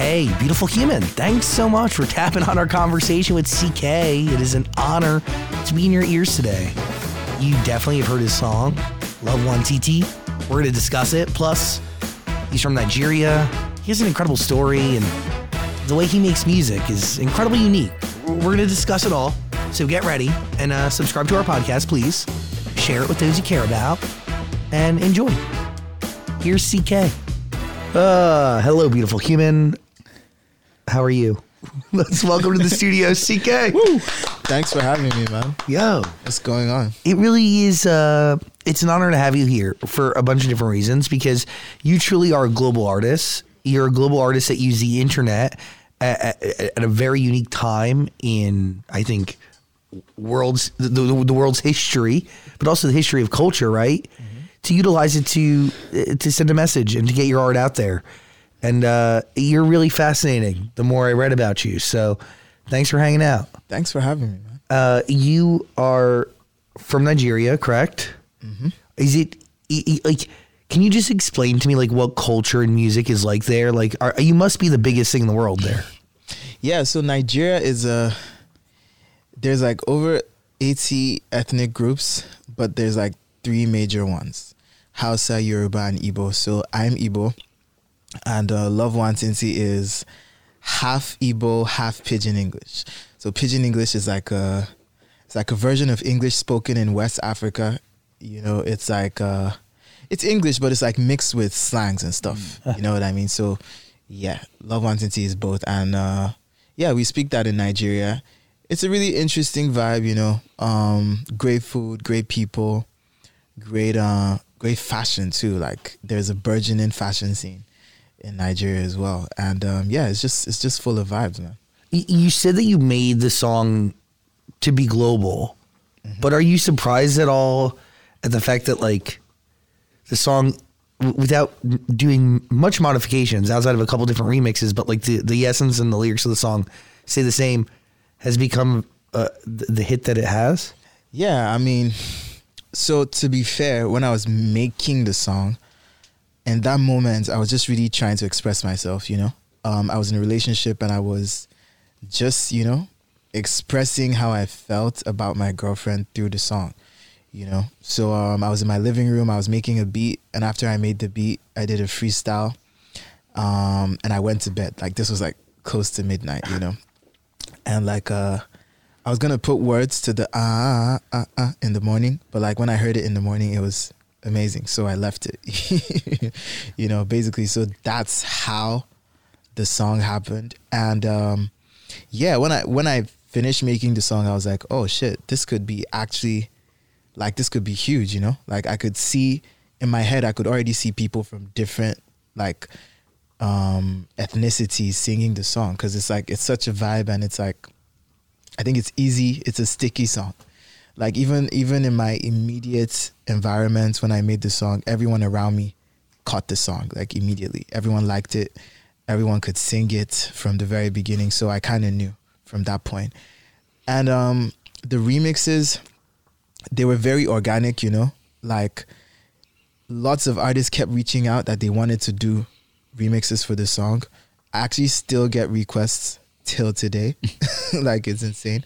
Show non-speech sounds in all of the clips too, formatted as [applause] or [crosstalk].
Hey, beautiful human, thanks so much for tapping on our conversation with CKay. It is an honor to be in your ears today. You definitely have heard his song, Love Nwantiti. We're going to discuss it. Plus, he's from Nigeria. He has an incredible story, and the way he makes music is incredibly unique. We're going to discuss it all. So get ready and uh, subscribe to our podcast, please. Share it with those you care about and enjoy. Here's CKay. Uh, hello, beautiful human. How are you? [laughs] Let's welcome to the studio, [laughs] CKay. Thanks for having me, man. Yo, What's going on? it really is. Uh, it's an honor to have you here for a bunch of different reasons because you truly are a global artist. You're a global artist that use the internet at, at, at a very unique time in, I think, world's the, the, the world's history, but also the history of culture, right? To utilize it to uh, to send a message and to get your art out there. And uh, you're really fascinating. The more I read about you, so thanks for hanging out. Thanks for having me, man. Uh, you are from Nigeria, correct? Mm-hmm. Is it like? Can you just explain to me like what culture and music is like there? Like, are, you must be the biggest thing in the world there. [laughs] Yeah, so Nigeria is a there's like over 80 ethnic groups, but there's like three major ones. Hausa, Yoruba, and Igbo. So I'm Igbo, and uh, Love Nwantiti is half Igbo, half Pidgin English. So Pidgin English is like a it's like a version of English spoken in West Africa. You know, it's like uh it's English, but it's like mixed with slangs and stuff. you know what I mean? So yeah, Love Nwantiti is both, and uh yeah, we speak that in Nigeria. It's a really interesting vibe, you know. Um, great food, great people, great uh great fashion too. Like there's a burgeoning fashion scene in Nigeria as well. And um yeah, it's just it's just full of vibes, man. You said that you made the song to be global, but are you surprised at all at the fact that like the song, without doing much modifications outside of a couple different remixes, but like the the essence and the lyrics of the song say the same, has become uh, the, the hit that it has? Yeah, I mean, so to be fair, when I was making the song, in that moment, I was just really trying to express myself, you know? Um, I was in a relationship and I was just, you know, expressing how I felt about my girlfriend through the song, you know? So um, I was in my living room, I was making a beat, and after I made the beat, I did a freestyle um, and I went to bed. Like, this was like close to midnight, you know? And like, uh, I was gonna put words to the ah ah ah ah in the morning, but like when I heard it in the morning, it was amazing. So I left it. [laughs] you know, basically. So that's how the song happened. And um, yeah, when I when I finished making the song, I was like, oh shit, this could be actually like this could be huge. You know, like I could see in my head, I could already see people from different like um ethnicities singing the song because it's like it's such a vibe and it's like I think it's easy. It's a sticky song. Like even even in my immediate environment when I made the song, everyone around me caught the song like immediately. Everyone liked it. Everyone could sing it from the very beginning. So I kind of knew from that point. And um the remixes they were very organic, you know? Like lots of artists kept reaching out that they wanted to do remixes for the song. I actually still get requests till today. [laughs] like it's insane.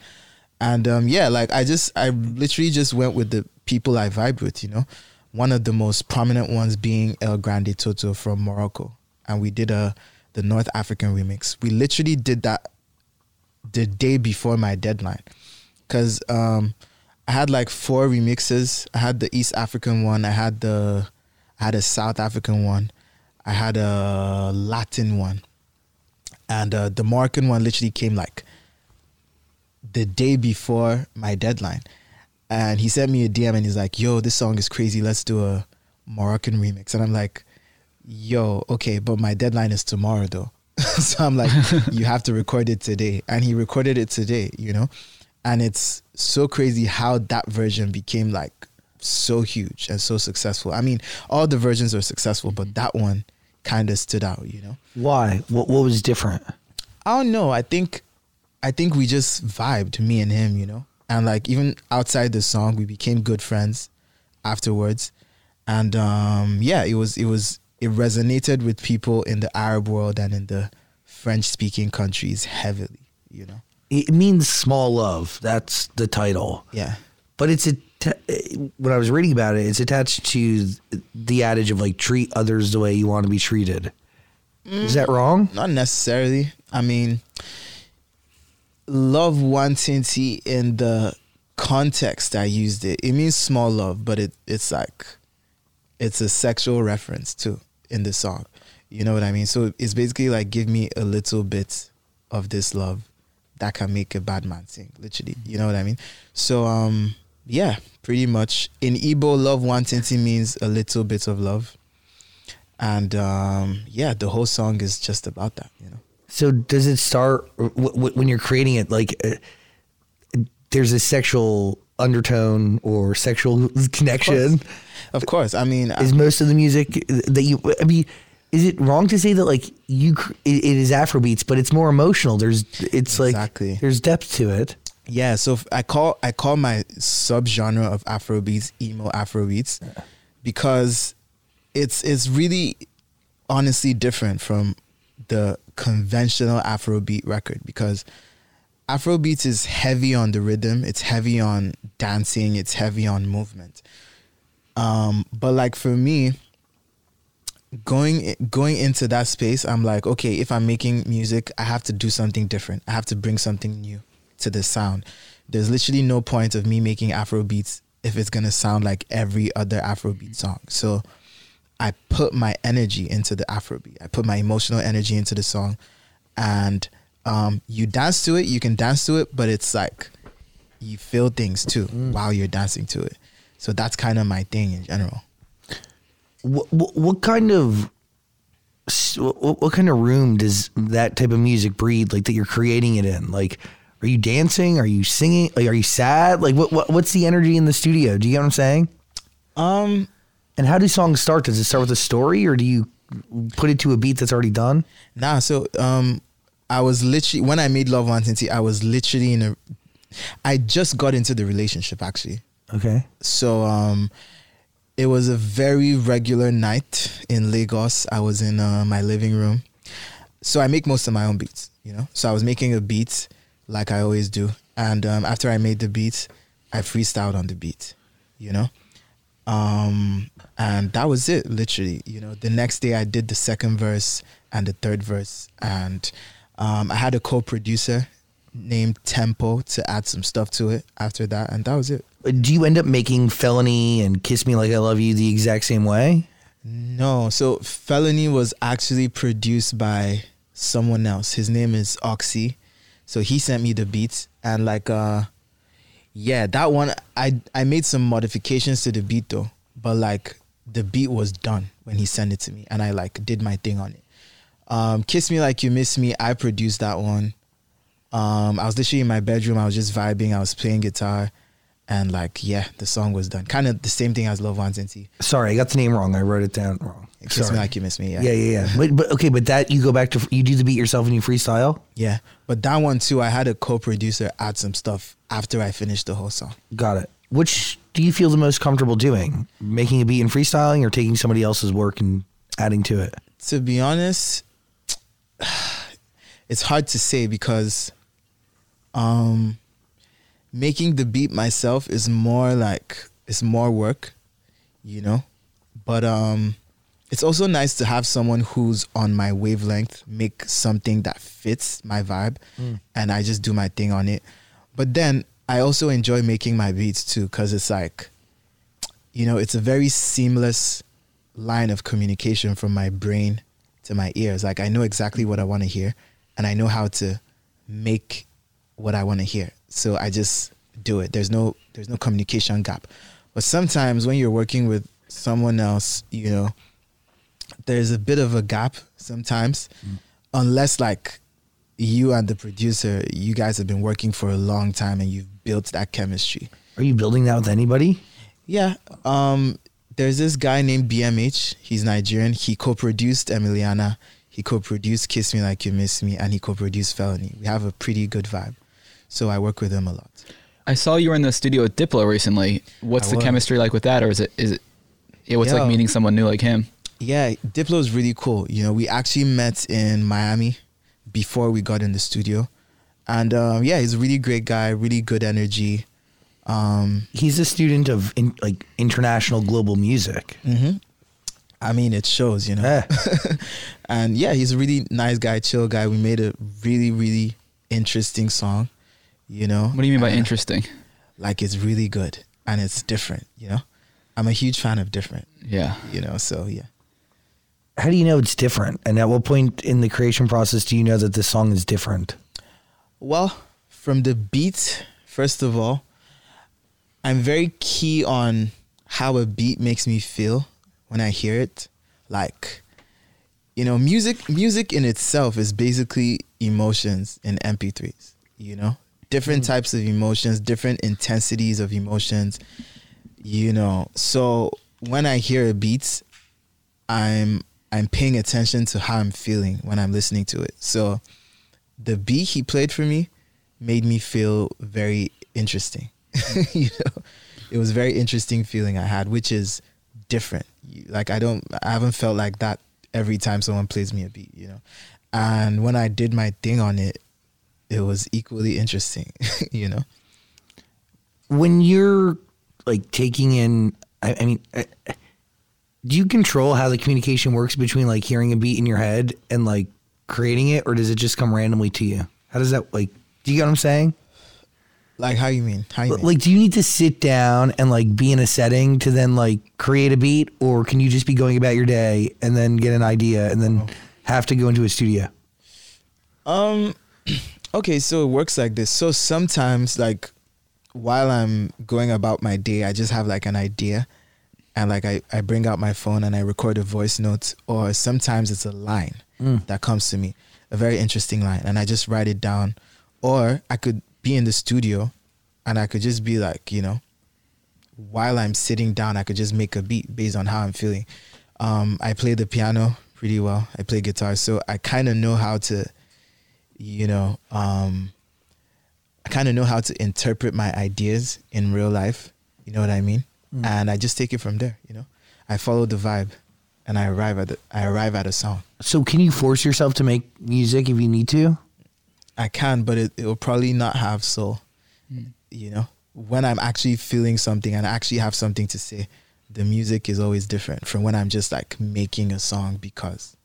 And um yeah, like I just I literally just went with the people I vibe with, you know. One of the most prominent ones being El Grande Toto from Morocco. and we did a the North African remix. We literally did that the day before my deadline, because um, I had like four remixes. I had the East African one. I had the I had a South African one. I had a Latin one, and uh, the Moroccan one literally came like the day before my deadline. And he sent me a DM and he's like, "Yo, this song is crazy. Let's do a Moroccan remix." And I'm like, "Yo, okay, but my deadline is tomorrow though." [laughs] so I'm like, [laughs] "You have to record it today." And he recorded it today, you know? And it's so crazy how that version became like so huge and so successful. I mean, all the versions are successful, but that one kind of stood out, you know? Why? What what was different? I don't know. I think I think we just vibed, me and him, you know? And like even outside the song, we became good friends afterwards. And um yeah, it was it was it resonated with people in the Arab world and in the French speaking countries heavily, you know? It means small love. That's the title. Yeah. But it's a when I was reading about it, it's attached to the adage of like treat others the way you want to be treated. Is that wrong? Not necessarily. I mean, love nwantiti in the context I used it. It means small love, but it it's like it's a sexual reference too in the song. You know what I mean? So it's basically like give me a little bit of this love that can make a bad man sing, literally. You know what I mean? So um yeah, pretty much. In Igbo, love nwantiti means a little bit of love. And um yeah, the whole song is just about that, you know. So does it start w- w- when you're creating it? Like, uh, there's a sexual undertone or sexual connection. Of course. Of course. I mean, is most of the music that you? I mean, is it wrong to say that like you? It, it is Afrobeats, but it's more emotional. There's it's Exactly. like there's depth to it. yeah. So I call I call my subgenre of Afrobeats emo Afrobeats because it's it's really honestly different from the conventional Afrobeat record because Afrobeat is heavy on the rhythm, it's heavy on dancing, it's heavy on movement. Um, but like for me, going going into that space, I'm like, okay, if I'm making music, I have to do something different. I have to bring something new to the sound. There's literally no point of me making Afrobeats if it's gonna sound like every other Afrobeat song. So I put my energy into the Afrobeat. I put my emotional energy into the song, and um, you dance to it. You can dance to it, but it's like you feel things too while you're dancing to it. So that's kind of my thing in general. What, what, what kind of what, what kind of room does that type of music breed? Like that you're creating it in? Like, are you dancing? Are you singing? Like, are you sad? Like, what, what what's the energy in the studio? Do you get what I'm saying? Um, And how do songs start? Does it start with a story, or do you put it to a beat that's already done? Nah, so um, I was literally when I made Love Nwantiti, I was literally in a. I just got into the relationship actually, Okay. so um, it was a very regular night in Lagos. I was in uh, my living room, so I make most of my own beats, you know. So I was making a beat like I always do, and um, after I made the beat, I freestyled on the beat, you know. Um, and that was it, literally. You know, the next day I did the second verse and the third verse, and um, I had a co-producer named Tempoe to add some stuff to it after that, and that was it. Do you end up making Felony and Kiss Me Like I Love You the exact same way? No, so Felony was actually produced by someone else. His name is Oxy. So he sent me the beats and like uh yeah, that one I I made some modifications to the beat though, but like the beat was done when he sent it to me and I like did my thing on it. Um Kiss Me Like You Miss Me, I produced that one. Um I was literally in my bedroom, I was just vibing, I was playing guitar and like yeah, the song was done. Kind of the same thing as Love Wants T. Sorry, I got the name wrong. I wrote it down wrong. Kiss Me Like You Miss Me, Yeah, yeah, yeah. But, but okay, but that you go back to you do the beat yourself and you freestyle. Yeah, but that one too, I had a co-producer add some stuff after I finished the whole song. Got it. Which do you feel the most comfortable doing? Making a beat and freestyling, or taking somebody else's work and adding to it? To be honest, [sighs] it's hard to say because um making the beat myself is more like it's more work, you know? But um it's also nice to have someone who's on my wavelength make something that fits my vibe and I just do my thing on it. But then I also enjoy making my beats too cuz it's like you know, it's a very seamless line of communication from my brain to my ears. Like I know exactly what I want to hear and I know how to make what I want to hear. So I just do it. There's no there's no communication gap. But sometimes when you're working with someone else, you know, there's a bit of a gap sometimes mm. unless like you and the producer, you guys have been working for a long time and you've built that chemistry. Are you building that with anybody? Yeah. Um, there's this guy named BMH. He's Nigerian. He co-produced Emiliana. He co-produced Kiss Me Like You Miss Me, and he co-produced Felony. We have a pretty good vibe, so I work with him a lot. I saw you were in the studio with Diplo recently. What's I the was. chemistry like with that, or is it is it? Yeah, what's like meeting someone new like him? Yeah, Diplo is really cool. You know, we actually met in Miami before we got in the studio, and um, yeah, he's a really great guy. Really good energy. Um, He's a student of in, like international global music. I mean, it shows. You know. Eh. [laughs] and yeah, he's a really nice guy, chill guy. We made a really, really interesting song. You know, What do you mean by And, interesting? Like it's really good and it's different. You know, I'm a huge fan of different. Yeah. You know, so yeah. How do you know it's different? And at what point in the creation process do you know that this song is different? Well, from the beat, first of all, I'm very key on how a beat makes me feel when I hear it. Like, you know, music music in itself is basically emotions in MP3s, you know? Different hmm. types of emotions, different intensities of emotions, you know. So when I hear a beat, I'm I'm paying attention to how I'm feeling when I'm listening to it. So the beat he played for me made me feel very interesting. [laughs] you know, it was very interesting feeling I had, which is different. Like I don't, I haven't felt like that every time someone plays me a beat. You know, and when I did my thing on it, it was equally interesting. [laughs] you know, When you're like taking in, I, I mean, uh, do you control how the communication works between like hearing a beat in your head and like creating it, or does it just come randomly to you? How does that like? Do you get what I'm saying? like how you mean? How you mean? Like, do you need to sit down and like be in a setting to then like create a beat, or can you just be going about your day and then get an idea and then have to go into a studio? Um [clears throat] okay, so it works like this. So sometimes like while I'm going about my day, I just have like an idea and like I, I bring out my phone and I record a voice note or sometimes it's a line that comes to me, a very interesting line and I just write it down or I could be in the studio and I could just be like, you know, while I'm sitting down, I could just make a beat based on how I'm feeling. Um, I play the piano pretty well. I play guitar, so I kind of know how to, you know, um, I kind of know how to interpret my ideas in real life. You know what I mean? Mm. And I just take it from there. You know, I follow the vibe, and I arrive at the, I arrive at a song. So, can you force yourself to make music if you need to? I can, but it, it will probably not have soul. Mm. You know, when I'm actually feeling something and I actually have something to say, the music is always different from when I'm just like making a song because,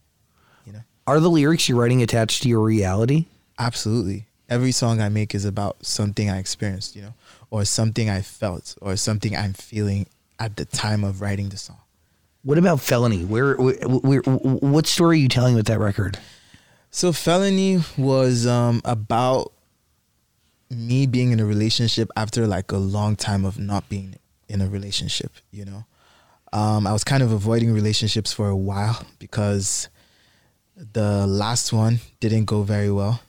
you know, Are the lyrics you're writing attached to your reality? absolutely. Every song I make is about something I experienced, you know, or something I felt or something I'm feeling at the time of writing the song. What about felony? Where, where, where what story are you telling with that record? So felony was um, about me being in a relationship after like a long time of not being in a relationship. You know, um, I was kind of avoiding relationships for a while because the last one didn't go very well.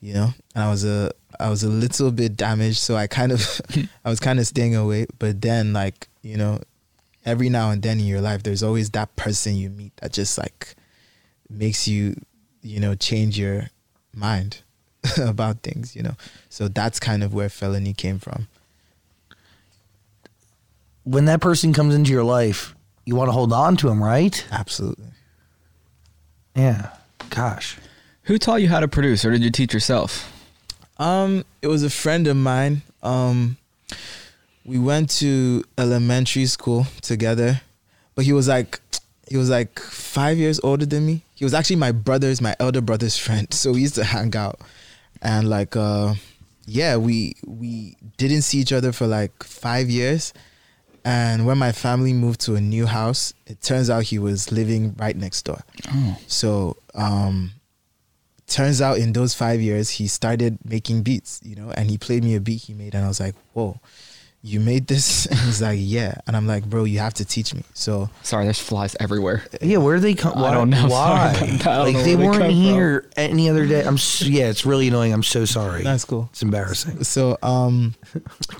You know, and I was a I was a little bit damaged, so I kind of [laughs] I was kind of staying away. But then, like you know, every now and then in your life, there's always that person you meet that just like makes you you know change your mind [laughs] about things you know so that's kind of where felony came from When that person comes into your life, you want to hold on to him, right? absolutely Yeah. Gosh. Who taught you how to produce, or did you teach yourself? Um it was a friend of mine um we went to elementary school together but he was like he was like five years older than me. He was actually my brother's, my elder brother's friend. [laughs] So we used to hang out, and like, uh, yeah, we we didn't see each other for like five years. And when my family moved to a new house, it turns out he was living right next door. Oh. So, um, turns out in those five years, he started making beats, you know, and he played me a beat he made, and I was like, whoa, you made this? [laughs] And he's like, yeah. And I'm like, bro, you have to teach me. So, Sorry, there's flies everywhere. Yeah, where do they come? I don't know. Why? Sorry. [laughs] I don't like know they where they weren't come here any other day. I'm. s yeah, it's really annoying. I'm so sorry. that's cool. It's embarrassing. So, um,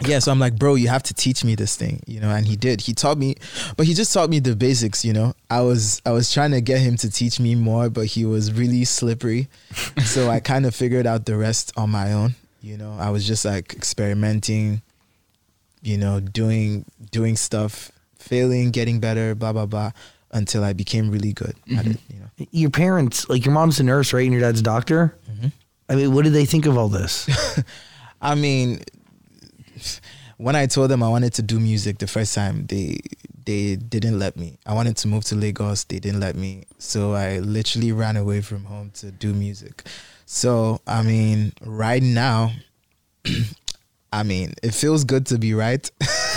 yeah, so I'm like, bro, you have to teach me this thing, you know, and he did. He taught me, but he just taught me the basics, you know. I was I was trying to get him to teach me more, but he was really slippery. so I [laughs] kind of figured out the rest on my own, you know. I was just like experimenting, you know, doing doing stuff, failing, getting better, blah blah blah, until I became really good at it, you know. Your parents, like your mom's a nurse, right, and your dad's a doctor. Mm-hmm. I mean, what did they think of all this? [laughs] I mean, when I told them I wanted to do music the first time, they they didn't let me. I wanted to move to Lagos, they didn't let me. So I literally ran away from home to do music. So I mean, right now, [clears throat] I mean, it feels good to be right. [laughs]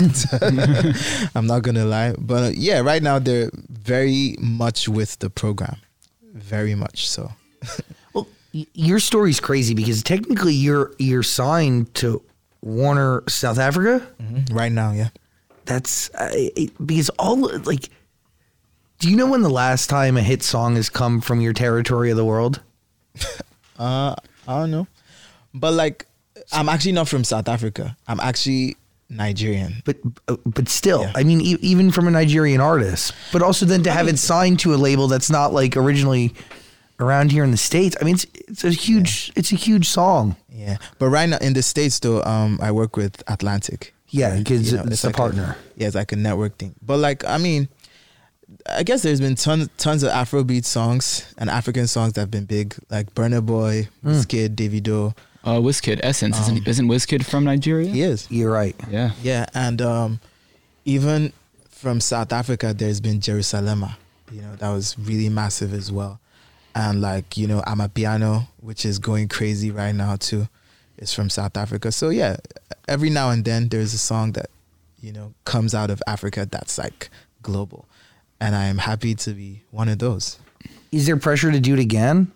I'm not gonna lie, but uh, yeah, right now they're very much with the program, very much so. [laughs] well, y- your story's crazy because technically you're you're signed to Warner South Africa. Right now, yeah. That's uh, it, because all like. Do you know when the last time a hit song has come from your territory of the world? [laughs] Uh, I don't know, but like, I'm actually not from South Africa. I'm actually Nigerian. But uh, but still, Yeah. I mean, e- even from a Nigerian artist, but also then to have it signed to a label that's not like originally around here in the states. I mean, it's it's a huge it's a huge song. Yeah, but right now in the states, though, um, I work with Atlantic. Yeah, because you know, it's a like partner. yeah, it's like a network thing. But like, I mean, I guess there's been tons tons of Afrobeat songs and African songs that have been big, like Burna Boy, Hmm. Wizkid, Davido. Uh, Wizkid, Essence. Um, isn't, isn't Wizkid from Nigeria? He is. You're right. Yeah. Yeah, and um, even from South Africa, there's been Jerusalema. You know, that was really massive as well. And like, you know, Amapiano, which is going crazy right now too, is from South Africa. So yeah, every now and then there's a song that, you know, comes out of Africa that's like global. And I am happy to be one of those. Is there pressure to do it again?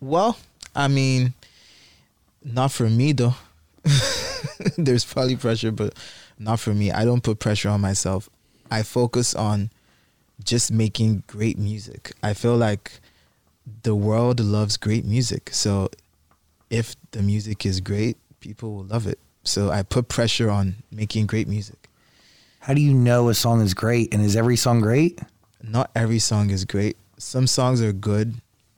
Well, I mean, not for me though. [laughs] There's probably pressure, but not for me. I don't put pressure on myself. I focus on just making great music. I feel like the world loves great music. So if the music is great, people will love it. So I put pressure on making great music. How do you know a song is great? And is every song great? Not every song is great. Some songs are good,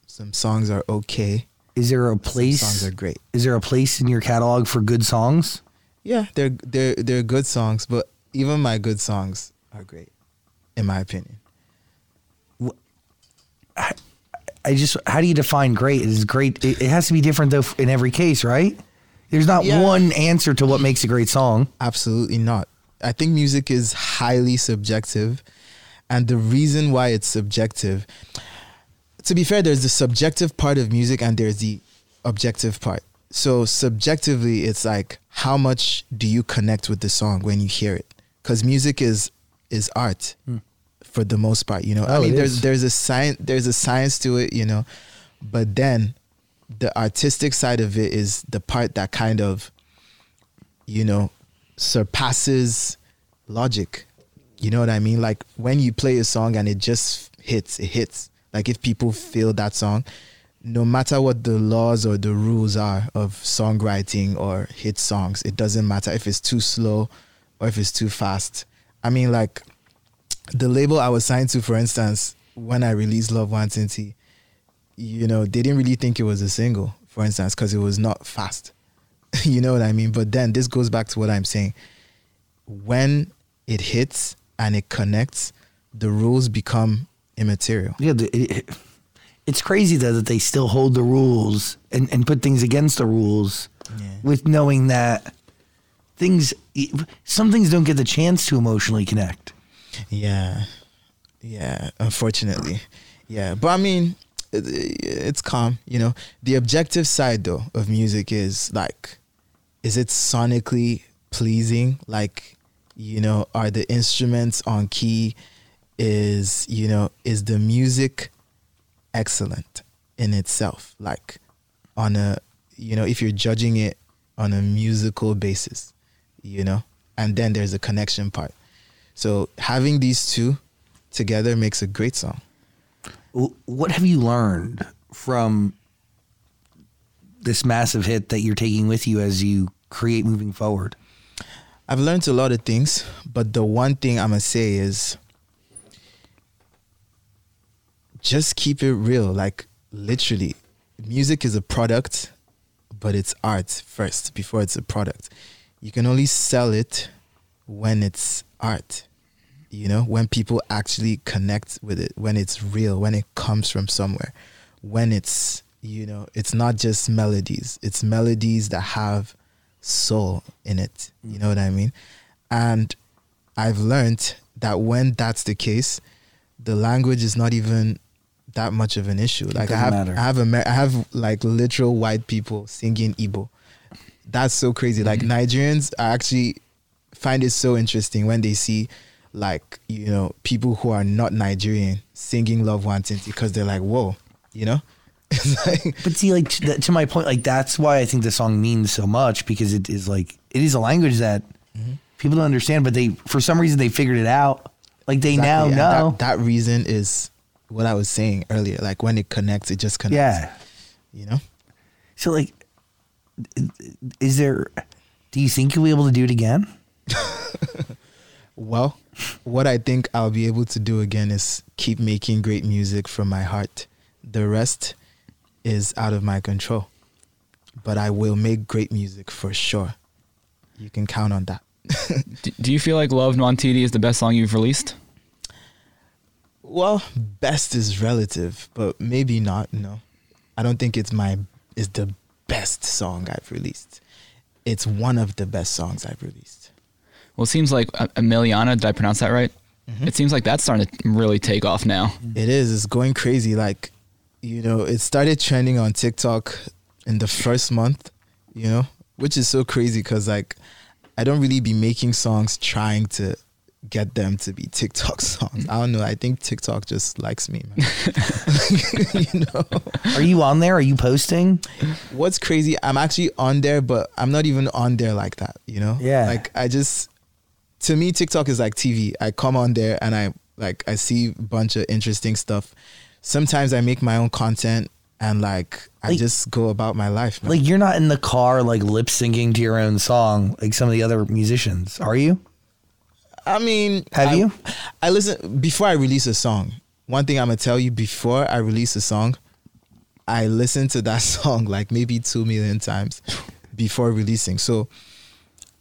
some songs are okay. Is there a Some place? songs are great. Is there a place in your catalog for good songs? Yeah, they're they're they're good songs, but even my good songs are great, in my opinion. I just how do you define great? Is great? It, it has to be different though in every case, right? There's not Yeah. one answer to what makes a great song. Absolutely not. I think music is highly subjective, and the reason why it's subjective. To be fair, there's the subjective part of music and there's the objective part. So subjectively, it's like how much do you connect with the song when you hear it? Because music is is art hmm. for the most part. You know, I Oh, mean, there's is. there's a science there's a science to it. You know, but then the artistic side of it is the part that kind of you know surpasses logic you know what i mean like when you play a song and it just hits it hits like if people feel that song no matter what the laws or the rules are of songwriting or hit songs it doesn't matter if it's too slow or if it's too fast i mean like the label i was signed to for instance when i released Love Nwantiti, you know they didn't really think it was a single for instance because it was not fast [laughs] you know what I mean? But then this goes back to what I'm saying. When it hits and it connects, the rules become immaterial. Yeah, the, it, it's crazy though that they still hold the rules and, and put things against the rules Yeah. with knowing that things some things don't get the chance to emotionally connect. Yeah. Yeah, unfortunately. Yeah, but I mean, it, it's calm. You know, the objective side though of music is like, is it sonically pleasing? Like, you know, are the instruments on key? Is you know, is the music excellent in itself? Like, on a you know, if you're judging it on a musical basis, you know, and then there's a connection part. So having these two together makes a great song. What have you learned from this massive hit that you're taking with you as you create moving forward? I've learned a lot of things, but the one thing I'm gonna say is just keep it real. Like literally, music is a product, but it's art first before it's a product. You can only sell it when it's art. You know, when people actually connect with it, when it's real, when it comes from somewhere, when it's you know, it's not just melodies. It's melodies that have soul in it. You know what I mean? And I've learned that when that's the case, the language is not even that much of an issue. Like I have, matter. I have, Amer- I have like literal white people singing Igbo. That's so crazy. Like mm-hmm. Nigerians are actually find it so interesting when they see like you know people who are not Nigerian singing Love Nwantiti because they're like, whoa, you know. [laughs] Like, But see, like to, to my point, like that's why I think the song means so much because it is like it is a language that mm-hmm. people don't understand, but they for some reason they figured it out. Like they now Exactly, and know. That, that reason is what I was saying earlier. Like when it connects, it just connects. yeah. You know? So like, is there? Do you think you'll be able to do it again? [laughs] Well, what I think I'll be able to do again is keep making great music from my heart. The rest is out of my control. But I will make great music for sure. You can count on that. [laughs] D- do you feel like Love Nwantiti is the best song you've released? Well, best is relative, but maybe not. No, I don't think it's my is the best song I've released. It's one of the best songs I've released. Well, it seems like uh, Emiliana, did I pronounce that right? It seems like that's starting to really take off now. It is. It's going crazy. Like, you know, it started trending on TikTok in the first month. You know, which is so crazy because like, I don't really be making songs trying to get them to be TikTok [laughs] songs. I don't know. I think TikTok just likes me. [laughs] [laughs] You know. Are you on there? Are you posting? what's crazy i'm actually on there but i'm not even on there like that you know Yeah. like i just to me tiktok is like tv i come on there and i like i see a bunch of interesting stuff sometimes i make my own content and like i just go about my life man. Like you're not in the car like lip syncing to your own song like some of the other musicians, are you? I mean Have I- you? i listen before i release a song one thing i'm gonna tell you before i release a song i listen to that [laughs] song like maybe two million times before releasing so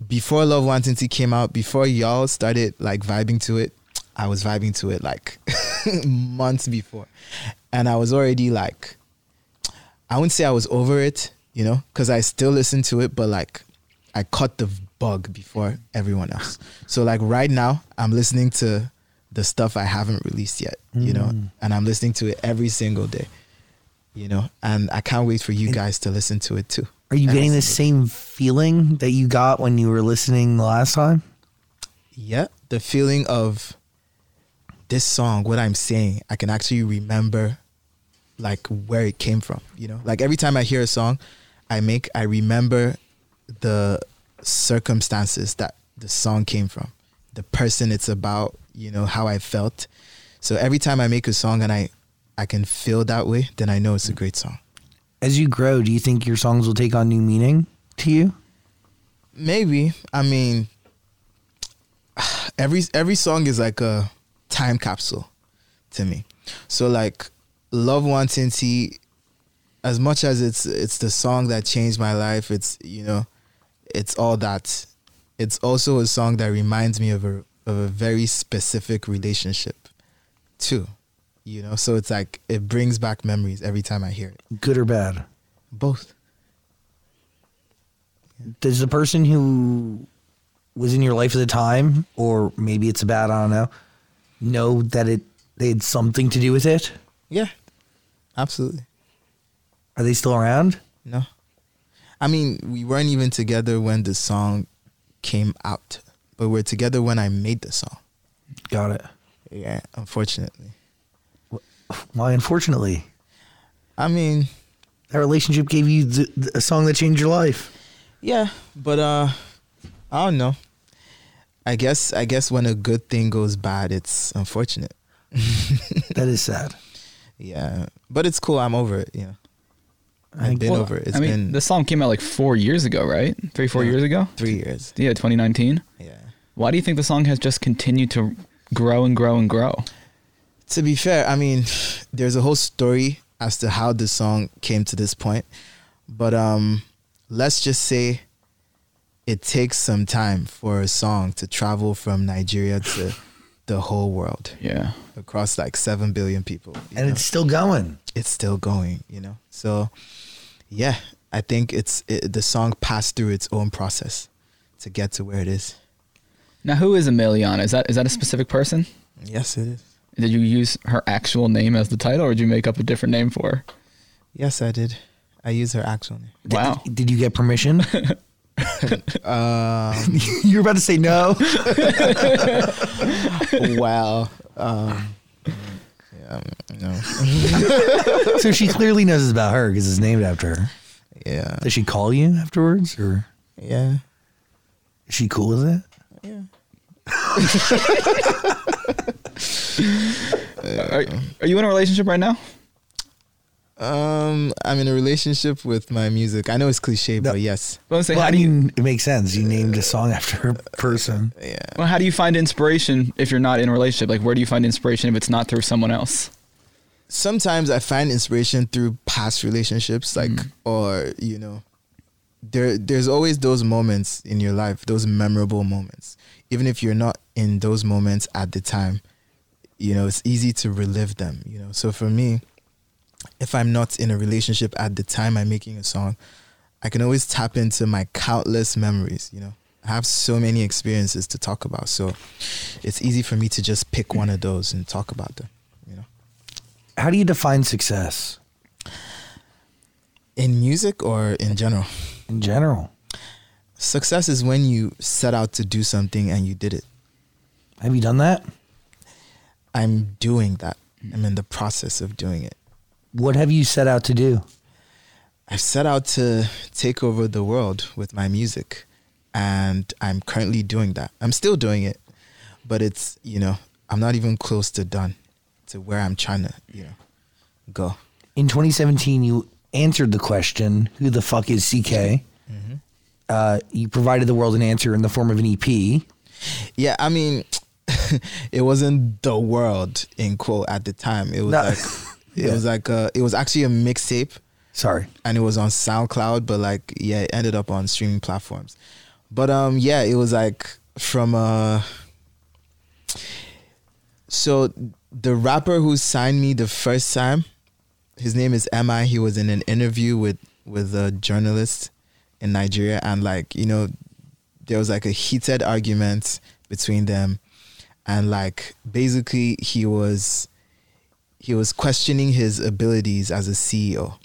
before Love Nwantiti came out, before y'all started like vibing to it, I was vibing to it like [laughs] months before. And I was already like, I wouldn't say I was over it, you know, because I still listen to it, but like I caught the bug before everyone else. So like right now, I'm listening to the stuff I haven't released yet, you know, mm. and I'm listening to it every single day, you know, and I can't wait for you guys to listen to it too. Are you getting the same feeling that you got when you were listening the last time? yeah the feeling of this song what i'm saying i can actually remember like where it came from you know like every time i hear a song i make i remember the circumstances that the song came from the person it's about you know how i felt so every time i make a song and i i can feel that way then i know it's a great song As you grow, do you think your songs will take on new meaning to you? Maybe. I mean, every every song is like a time capsule to me. So like, Love Nwantiti, as much as it's it's the song that changed my life. It's you know, it's all that. It's also a song that reminds me of a of a very specific relationship, too. You know, so it's like it brings back memories every time I hear it. Good or bad? Both. Does the person who was in your life at the time, or maybe it's a bad, I don't know, know that it they had something to do with it. Yeah, absolutely. Are they still around? No, I mean we weren't even together when the song came out, but we're together when I made the song. Got it. Yeah, unfortunately. Why? Unfortunately, I mean, that relationship gave you the, the, a song that changed your life. yeah, but uh, I don't know. I guess I guess when a good thing goes bad, it's unfortunate. [laughs] That is sad. Yeah, but it's cool. I'm over it. You know, I- I've been Well, over it. It's I mean, been the song came out like four years ago, right? Three, four Yeah. years ago. three years. Yeah, 2019. Yeah. Why do you think the song has just continued to grow and grow and grow? To be fair, I mean, there's a whole story as to how the song came to this point, but um, let's just say it takes some time for a song to travel from Nigeria to the whole world Yeah. across like seven billion people, And know? it's still going. it's still going, you know. So, yeah, I think it's it, the song passed through its own process to get to where it is. Now, who is Emiliana? Is that is that a specific person? Yes, it is. Did you use her actual name as the title, or did you make up a different name for her? Yes, I did. I use her actual name. Wow. Did, did you get permission? [laughs] Um, [laughs] You're about to say no. [laughs] wow. Um, Um, yeah, no. [laughs] so she clearly knows it's about her because it's named after her. Yeah. Does she call you afterwards, or Yeah. is she cool with it? Yeah. [laughs] Are, are you in a relationship right now? Um, I'm in a relationship with my music. I know it's cliche, but yes. Well, say, Well, how I do you, it makes sense. You named a song after a [laughs] person. Yeah. well, how do you find inspiration if you're not in a relationship? Like, where do you find inspiration if it's not through someone else? Sometimes I find inspiration through past relationships, like, or you know, there. There's always those moments in your life, those memorable moments. Even if you're not in those moments at the time, you know, it's easy to relive them. You know, so for me, if I'm not in a relationship at the time I'm making a song, I can always tap into my countless memories, you know. I have so many experiences to talk about. So it's easy for me to just pick one of those and talk about them, you know. How do you define success In music or in general? in general? Success is when you set out to do something and you did it. Have you done that? I'm doing that. I'm in the process of doing it. What have you set out to do? I've set out to take over the world with my music, and I'm currently doing that. I'm still doing it, but it's you know I'm not even close to done to where I'm trying to you know go. In 2017, you answered the question, "Who the fuck is CKay?" Uh, you provided the world an answer in the form of an EP. Yeah, I mean, [laughs] it wasn't the world in quote at the time. It was No. like [laughs] it was like a, it was actually a mixtape. Sorry, and it was on SoundCloud, but like yeah, it ended up on streaming platforms. But um yeah, it was like from uh so the rapper who signed me the first time, his name is M.I. He was in an interview with with a journalist in Nigeria and like, you know, there was like a heated argument between them and like basically he was he was questioning his abilities as a CEO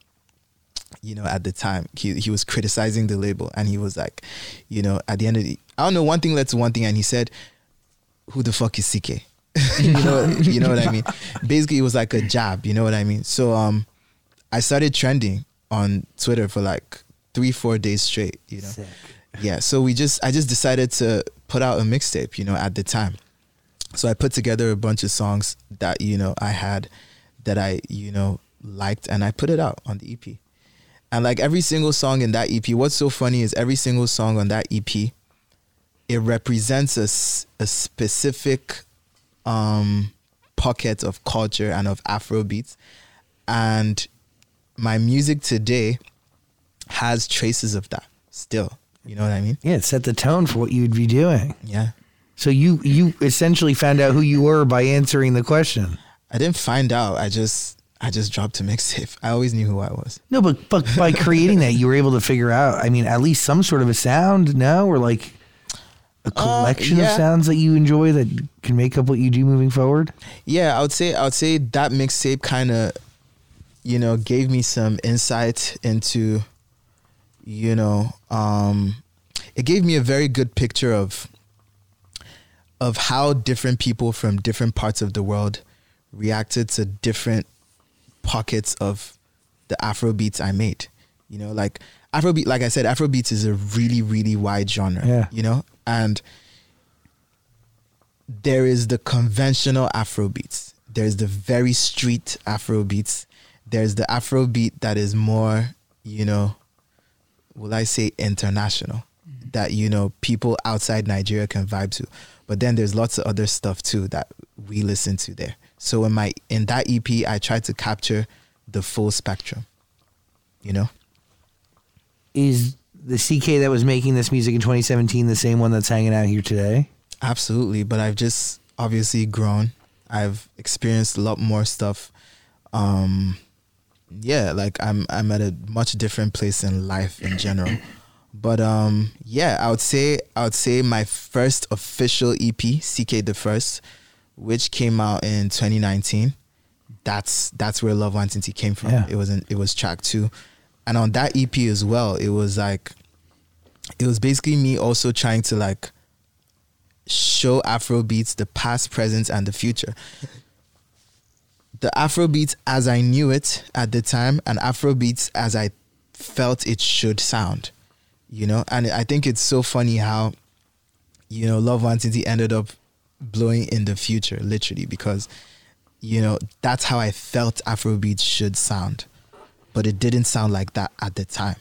you know, at the time. He he was criticizing the label and he was like, you know, at the end of the I don't know, one thing led to one thing and he said, Who the fuck is CKay? [laughs] you know you know what I mean? Basically it was like a jab, you know what I mean? So um I started trending on Twitter for like three, four days straight, you know. Sick. Yeah. So we just I just decided to put out a mixtape, you know, at the time. So I put together a bunch of songs that, you know, I had that I, you know, liked and I put it out on the EP. And like every single song in that EP, what's so funny is every single song on that EP, it represents a, a specific um, pocket of culture and of Afro beats. And my music today has traces of that still. You know what I mean? yeah, it set the tone for what you'd be doing. Yeah. So you you essentially found out who you were by answering the question. I didn't find out. I just I just dropped a mixtape. I always knew who I was. No, but but by [laughs] creating that, you were able to figure out. I mean, at least some sort of a sound. No, or like a collection yeah. of sounds that you enjoy that can make up what you do moving forward? Yeah, I would say I would say that mixtape kind of, you know, gave me some insight into, you know, um, it gave me a very good picture of, of how different people from different parts of the world reacted to different pockets of the Afro beats I made. You know, like Afrobeat, like I said, Afrobeats is a really, really wide genre. Yeah. You know, and there is the conventional Afrobeats. There's the very street Afrobeats. There's the Afrobeat that is more, you know, will I say international, mm-hmm. that you know people outside Nigeria can vibe to. But then there's lots of other stuff too that we listen to there. So in my in that EP, I tried to capture the full spectrum. You know. Is the CKay that was making this music in 2017 the same one that's hanging out here today? Absolutely, but I've just obviously grown. I've experienced a lot more stuff. Um yeah, like I'm I'm at a much different place in life in general. But um yeah, I would say I would say my first official EP, CKay the First, which came out in 2019. That's that's where Love Nwantiti came from. Yeah. It was in, it was track 2. And on that EP as well, it was like it was basically me also trying to like show Afro beats the past, present, and the future. The Afro beats as I knew it at the time, and Afro beats as I felt it should sound. You know, and I think it's so funny how, you know, Love Nwantiti ended up blowing in the future, literally, because, you know, that's how I felt Afro beats should sound. But it didn't sound like that at the time.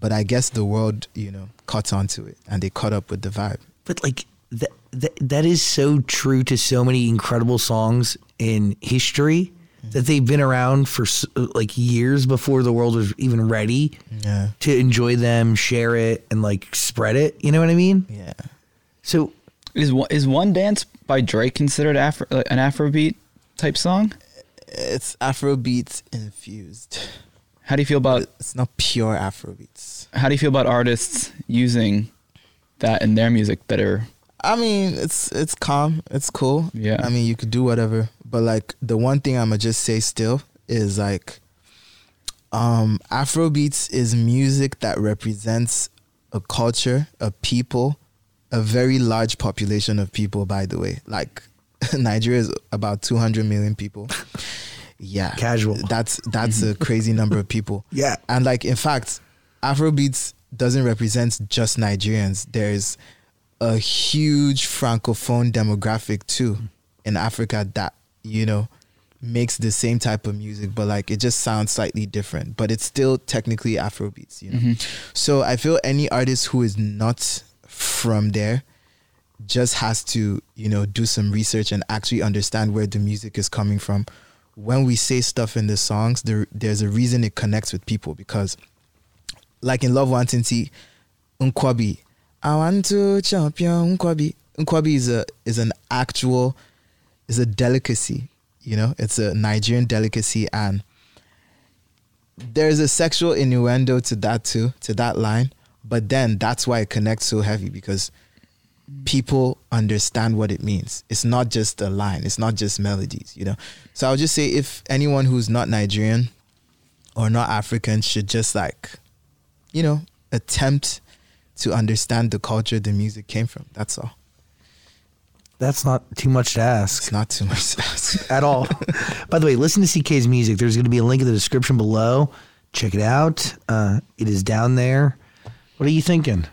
But I guess the world, you know, caught on to it and they caught up with the vibe. But like that, that that is so true to so many incredible songs in history mm. that they've been around for like years before the world was even ready Yeah. to enjoy them, share it, and like spread it. You know what I mean? Yeah. So Is one, is one dance by Drake considered Afro, an Afrobeat type song? It's Afrobeats infused. How do you feel about It's not pure Afrobeats. how do you feel about artists using that in their music that are I mean, it's it's calm. It's cool. Yeah. I mean, you could do whatever. But like the one thing I'ma just say still is like um Afrobeats is music that represents a culture, a people, a very large population of people by the way. Like [laughs] Nigeria is about 200 million people. [laughs] Yeah. Casual. That's that's a crazy number of people. [laughs] Yeah. And like in fact, Afrobeats doesn't represent just Nigerians. There's a huge francophone demographic too in Africa that, you know, makes the same type of music, but like it just sounds slightly different. But it's still technically Afrobeats, you know. Mm-hmm. So I feel any artist who is not from there just has to, you know, do some research and actually understand where the music is coming from. When we say stuff in the songs, there there's a reason it connects with people because like in Love Nwantiti, Nkwobi, I want to champion Nkwobi. Nkwobi is a is an actual is a delicacy, you know. It's a Nigerian delicacy, and there's a sexual innuendo to that too, to that line. But then that's why it connects so heavy because people understand what it means. It's not just a line. It's not just melodies, you know. So I'll just say if anyone who's not Nigerian or not African should just like, you know, attempt to understand the culture the music came from. That's all. that's not too much to ask. It's not too much to ask. [laughs] at all. By the way, listen to CKay's music. There's going to be a link in the description below. Check it out. Uh, it is down there. What are you thinking?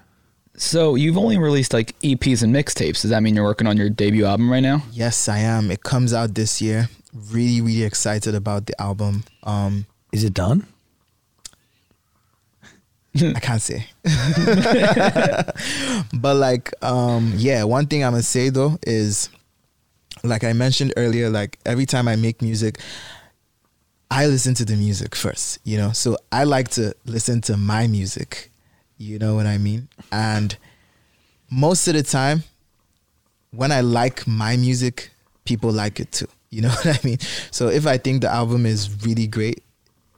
so you've only released like EPs and mixtapes. Does that mean you're working on your debut album right now? yes, I am. It comes out this year. Really, really excited about the album. Um, Is it done? I can't say. [laughs] but like, um, yeah, one thing I'm gonna say though is, like I mentioned earlier, like every time I make music, I listen to the music first, you know. So I like to listen to my music, you know what I mean? And most of the time, when I like my music, people like it too. You know [laughs] what I mean? So if I think the album is really great,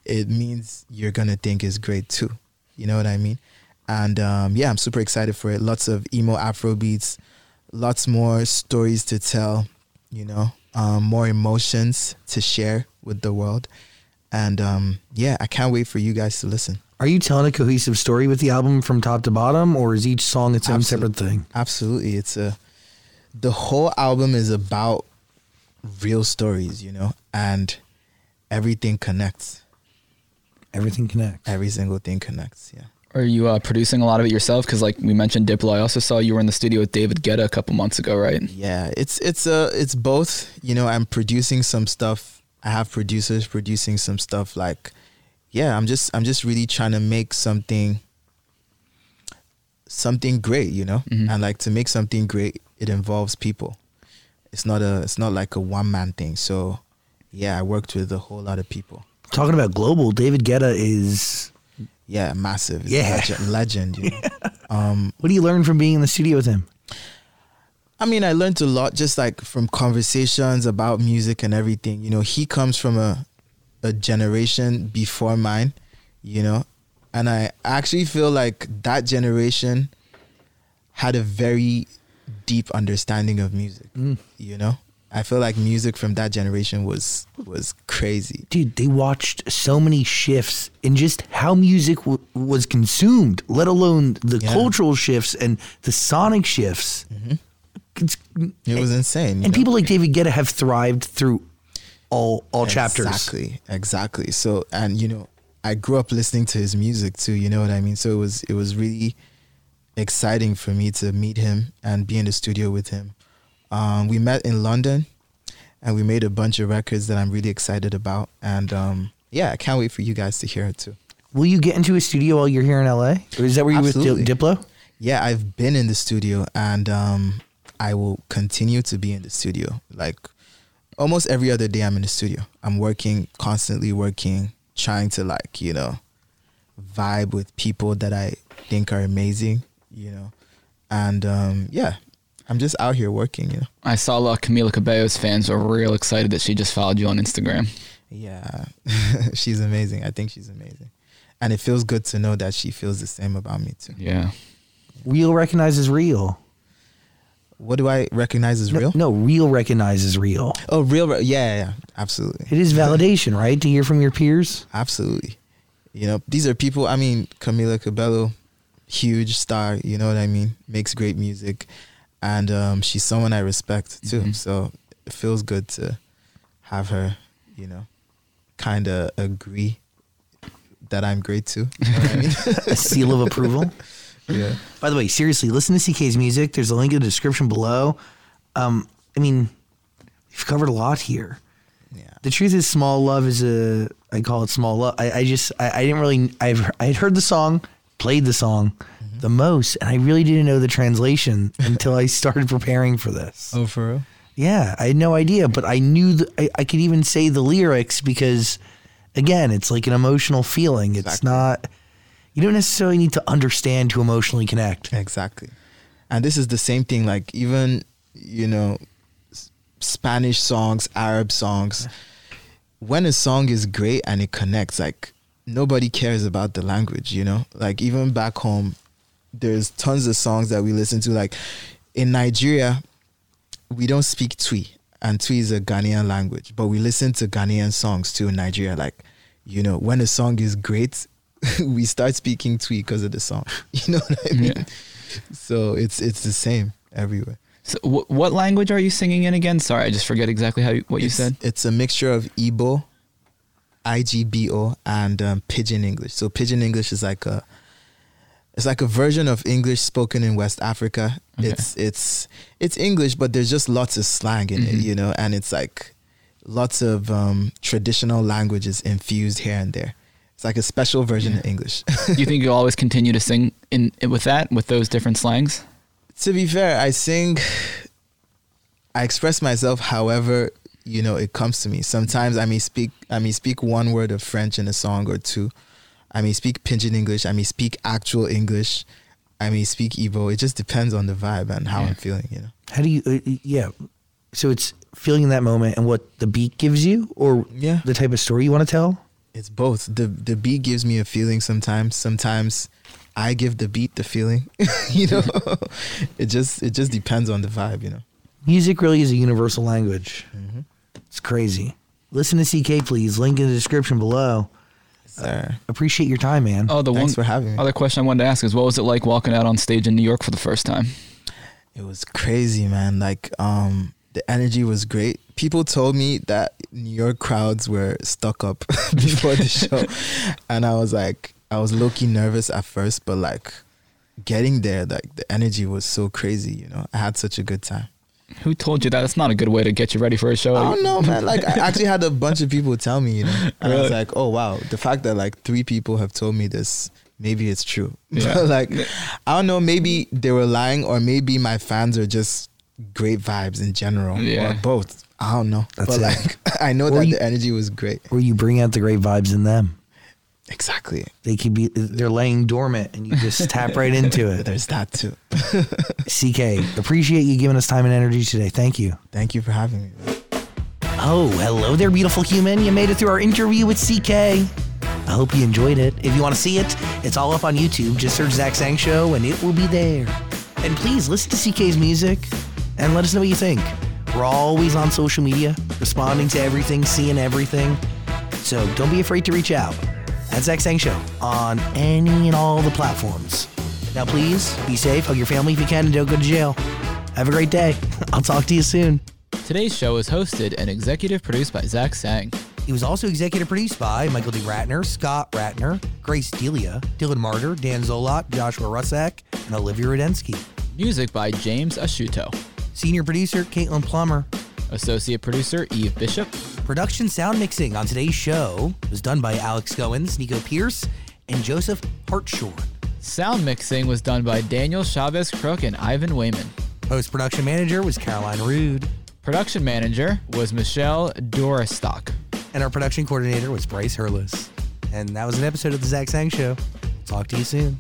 it means you're gonna think it's great too. You know what I mean? and um, yeah, I'm super excited for it. Lots of emo Afro beats, lots more stories to tell. You know, um, more emotions to share with the world, and um, yeah, I can't wait for you guys to listen. Are you telling a cohesive story with the album from top to bottom, or is each song its own Absolute- separate thing? Absolutely, it's a the whole album is about real stories, you know, and everything connects. Everything connects. Every single thing connects. Yeah. Are you uh, producing a lot of it yourself? Because like we mentioned Diplo, I also saw you were in the studio with David Guetta a couple months ago, right? Yeah, it's it's uh it's both. You know, I'm producing some stuff. I have producers producing some stuff. Like, yeah, I'm just I'm just really trying to make something something great. You know, Mhm. and like to make something great, it involves people. It's not a it's not like a one man thing. So, yeah, I worked with a whole lot of people. Talking about global, David Guetta is. Yeah, massive. Yeah. legend. legend you know? [laughs] Um, What do you learn from being in the studio with him? I mean, I learned a lot just like from conversations about music and everything. You know, he comes from a a generation before mine, you know, and I actually feel like that generation had a very deep understanding of music. Mm. You know, I feel like music from that generation was was crazy. Dude, they watched so many shifts in just how music w- was consumed, let alone the Yeah. cultural shifts and the sonic shifts. Mm-hmm. It's, It was insane. and know? people like David Guetta have thrived through all all chapters. Exactly, exactly. So, and you know, I grew up listening to his music too. You know what I mean? So it was it was really exciting for me to meet him and be in the studio with him. Um, we met in London, and we made a bunch of records that I'm really excited about. And um, yeah, I can't wait for you guys to hear it too. Will you get into a studio while you're here in LA? Or is that where you with Absolutely. Di- Diplo? Yeah, I've been in the studio, and um, I will continue to be in the studio. Like almost every other day, I'm in the studio. I'm working, constantly working, trying to like you know vibe with people that I think are amazing. You know, and um, yeah, I'm just out here working. You know. I saw a lot of Camila Cabello's fans were real excited that she just followed you on Instagram. Yeah, [laughs] she's amazing. I think she's amazing, and it feels good to know that she feels the same about me too. Yeah. Real recognizes real. What do I recognize as No- real? No, real recognizes real. Oh, real. re- Yeah, yeah, absolutely. It is validation, right? To hear from your peers. Absolutely. You know, these are people. I mean, Camila Cabello, huge star. You know what I mean? Makes great music, and um, she's someone I respect too. Mhm. So it feels good to have her. You know, kind of agree that I'm great too. You know what I mean? [laughs] A seal of approval. [laughs] yeah. By the way, seriously, listen to CKay's music. There's a link in the description below. Um, I mean, we've covered a lot here. Yeah. The truth is, "Small Love" is a. I call it "Small Love." I, I just, I, I didn't really. I've, I had heard the song, played the song, the most, and I really didn't know the translation [laughs] until I started preparing for this. Oh, for real? Yeah, I had no idea, but I knew that I, I could even say the lyrics because, again, it's like an emotional feeling. It's Exactly. not. You don't necessarily need to understand to emotionally connect. Exactly. And this is the same thing. Like even you know, Spanish songs, Arab songs. When a song is great and it connects, like nobody cares about the language. You know, like even back home, there's tons of songs that we listen to. Like in Nigeria, we don't speak Twi, and Twi is a Ghanaian language, but we listen to Ghanaian songs too in Nigeria. Like, you know, when a song is great, [laughs] we start speaking Twi because of the song. [laughs] You know what I mean? Yeah. So it's it's the same everywhere. So wh- what language are you singing in again? Sorry, I just forget exactly how you, what you said. It's a mixture of Igbo, IGBO, and um, Pidgin English. So Pidgin English is like a it's like a version of English spoken in West Africa. Okay. It's it's it's English, but there's just lots of slang in it, Mhm. you know, and it's like lots of um, traditional languages infused here and there. It's like a special version Yeah. of English. Do [laughs] you think you'll always continue to sing in with that with those different slangs? to be fair, I sing, I express myself however you know it comes to me. Sometimes I may speak, I may speak one word of French in a song or two. I may speak Pidgin English. I may speak actual English. I may speak Igbo. It just depends on the vibe and how Yeah. I'm feeling. You know. How do you? Uh, yeah. So it's feeling that moment and what the beat gives you, or Yeah. the type of story you want to tell. It's both. The the beat gives me a feeling sometimes. Sometimes I give the beat the feeling. [laughs] you know, [laughs] it just it just depends on the vibe. You know. Music really is a universal language. It's crazy. Listen to CKay, please. Link in the description below. Sir. Appreciate your time, man. Oh, the Thanks one for having me. other question I wanted to ask is, what was it like walking out on stage in New York for the first time? It was crazy, man. Like, um, the energy was great. People told me that New York crowds were stuck up [laughs] before the show, [laughs] and I was like, I was low key nervous at first, but like, getting there, like the energy was so crazy. You know, I had such a good time. Who told you that? It's not a good way to get you ready for a show. I don't know, man. Like, I actually had a bunch of people tell me, you know, and I was like, oh wow, the fact that like three people have told me this. Maybe it's true. [laughs] Yeah. Like, I don't know. Maybe they were lying, or maybe my fans are just great vibes in general, Yeah. or both. I don't know. That's but it. like, [laughs] I know Or that you- the energy was great. Where you bring out the great vibes in them. Exactly. They could be, they're laying dormant and you just tap right [laughs] into it. There's that too. [laughs] CKay, appreciate you giving us time and energy today. Thank you. Thank you for having me. Oh, hello there, beautiful human. You made it through our interview with CKay. I hope you enjoyed it. If you want to see it, it's all up on YouTube. Just search Zach Sang Show and it will be there. And please listen to CKay's music and let us know what you think. We're always on social media, responding to everything, seeing everything. So don't be afraid to reach out at Zach Sang Show on any and all the platforms. Now, please be safe, hug your family if you can, and don't go to jail. Have a great day. [laughs] I'll talk to you soon. Today's show is hosted and executive produced by Zach Sang. It was also executive produced by Michael D. Ratner, Scott Ratner, Grace Delia, Dylan Martyr, Dan Zolot, Joshua Rusak, and Olivia Rudensky. Music by James Ashuto. Senior producer, Caitlin Plummer. Associate producer Eve Bishop. Production sound mixing on today's show was done by Alex Goins, Nico Pierce, and Joseph Hartshorn. Sound mixing was done by Daniel Chavez Crook and Ivan Wayman. Post production manager was Caroline Rude. Production manager was Michelle Doristock. And our production coordinator was Bryce Hurlis. And that was an episode of The Zach Sang Show. Talk to you soon.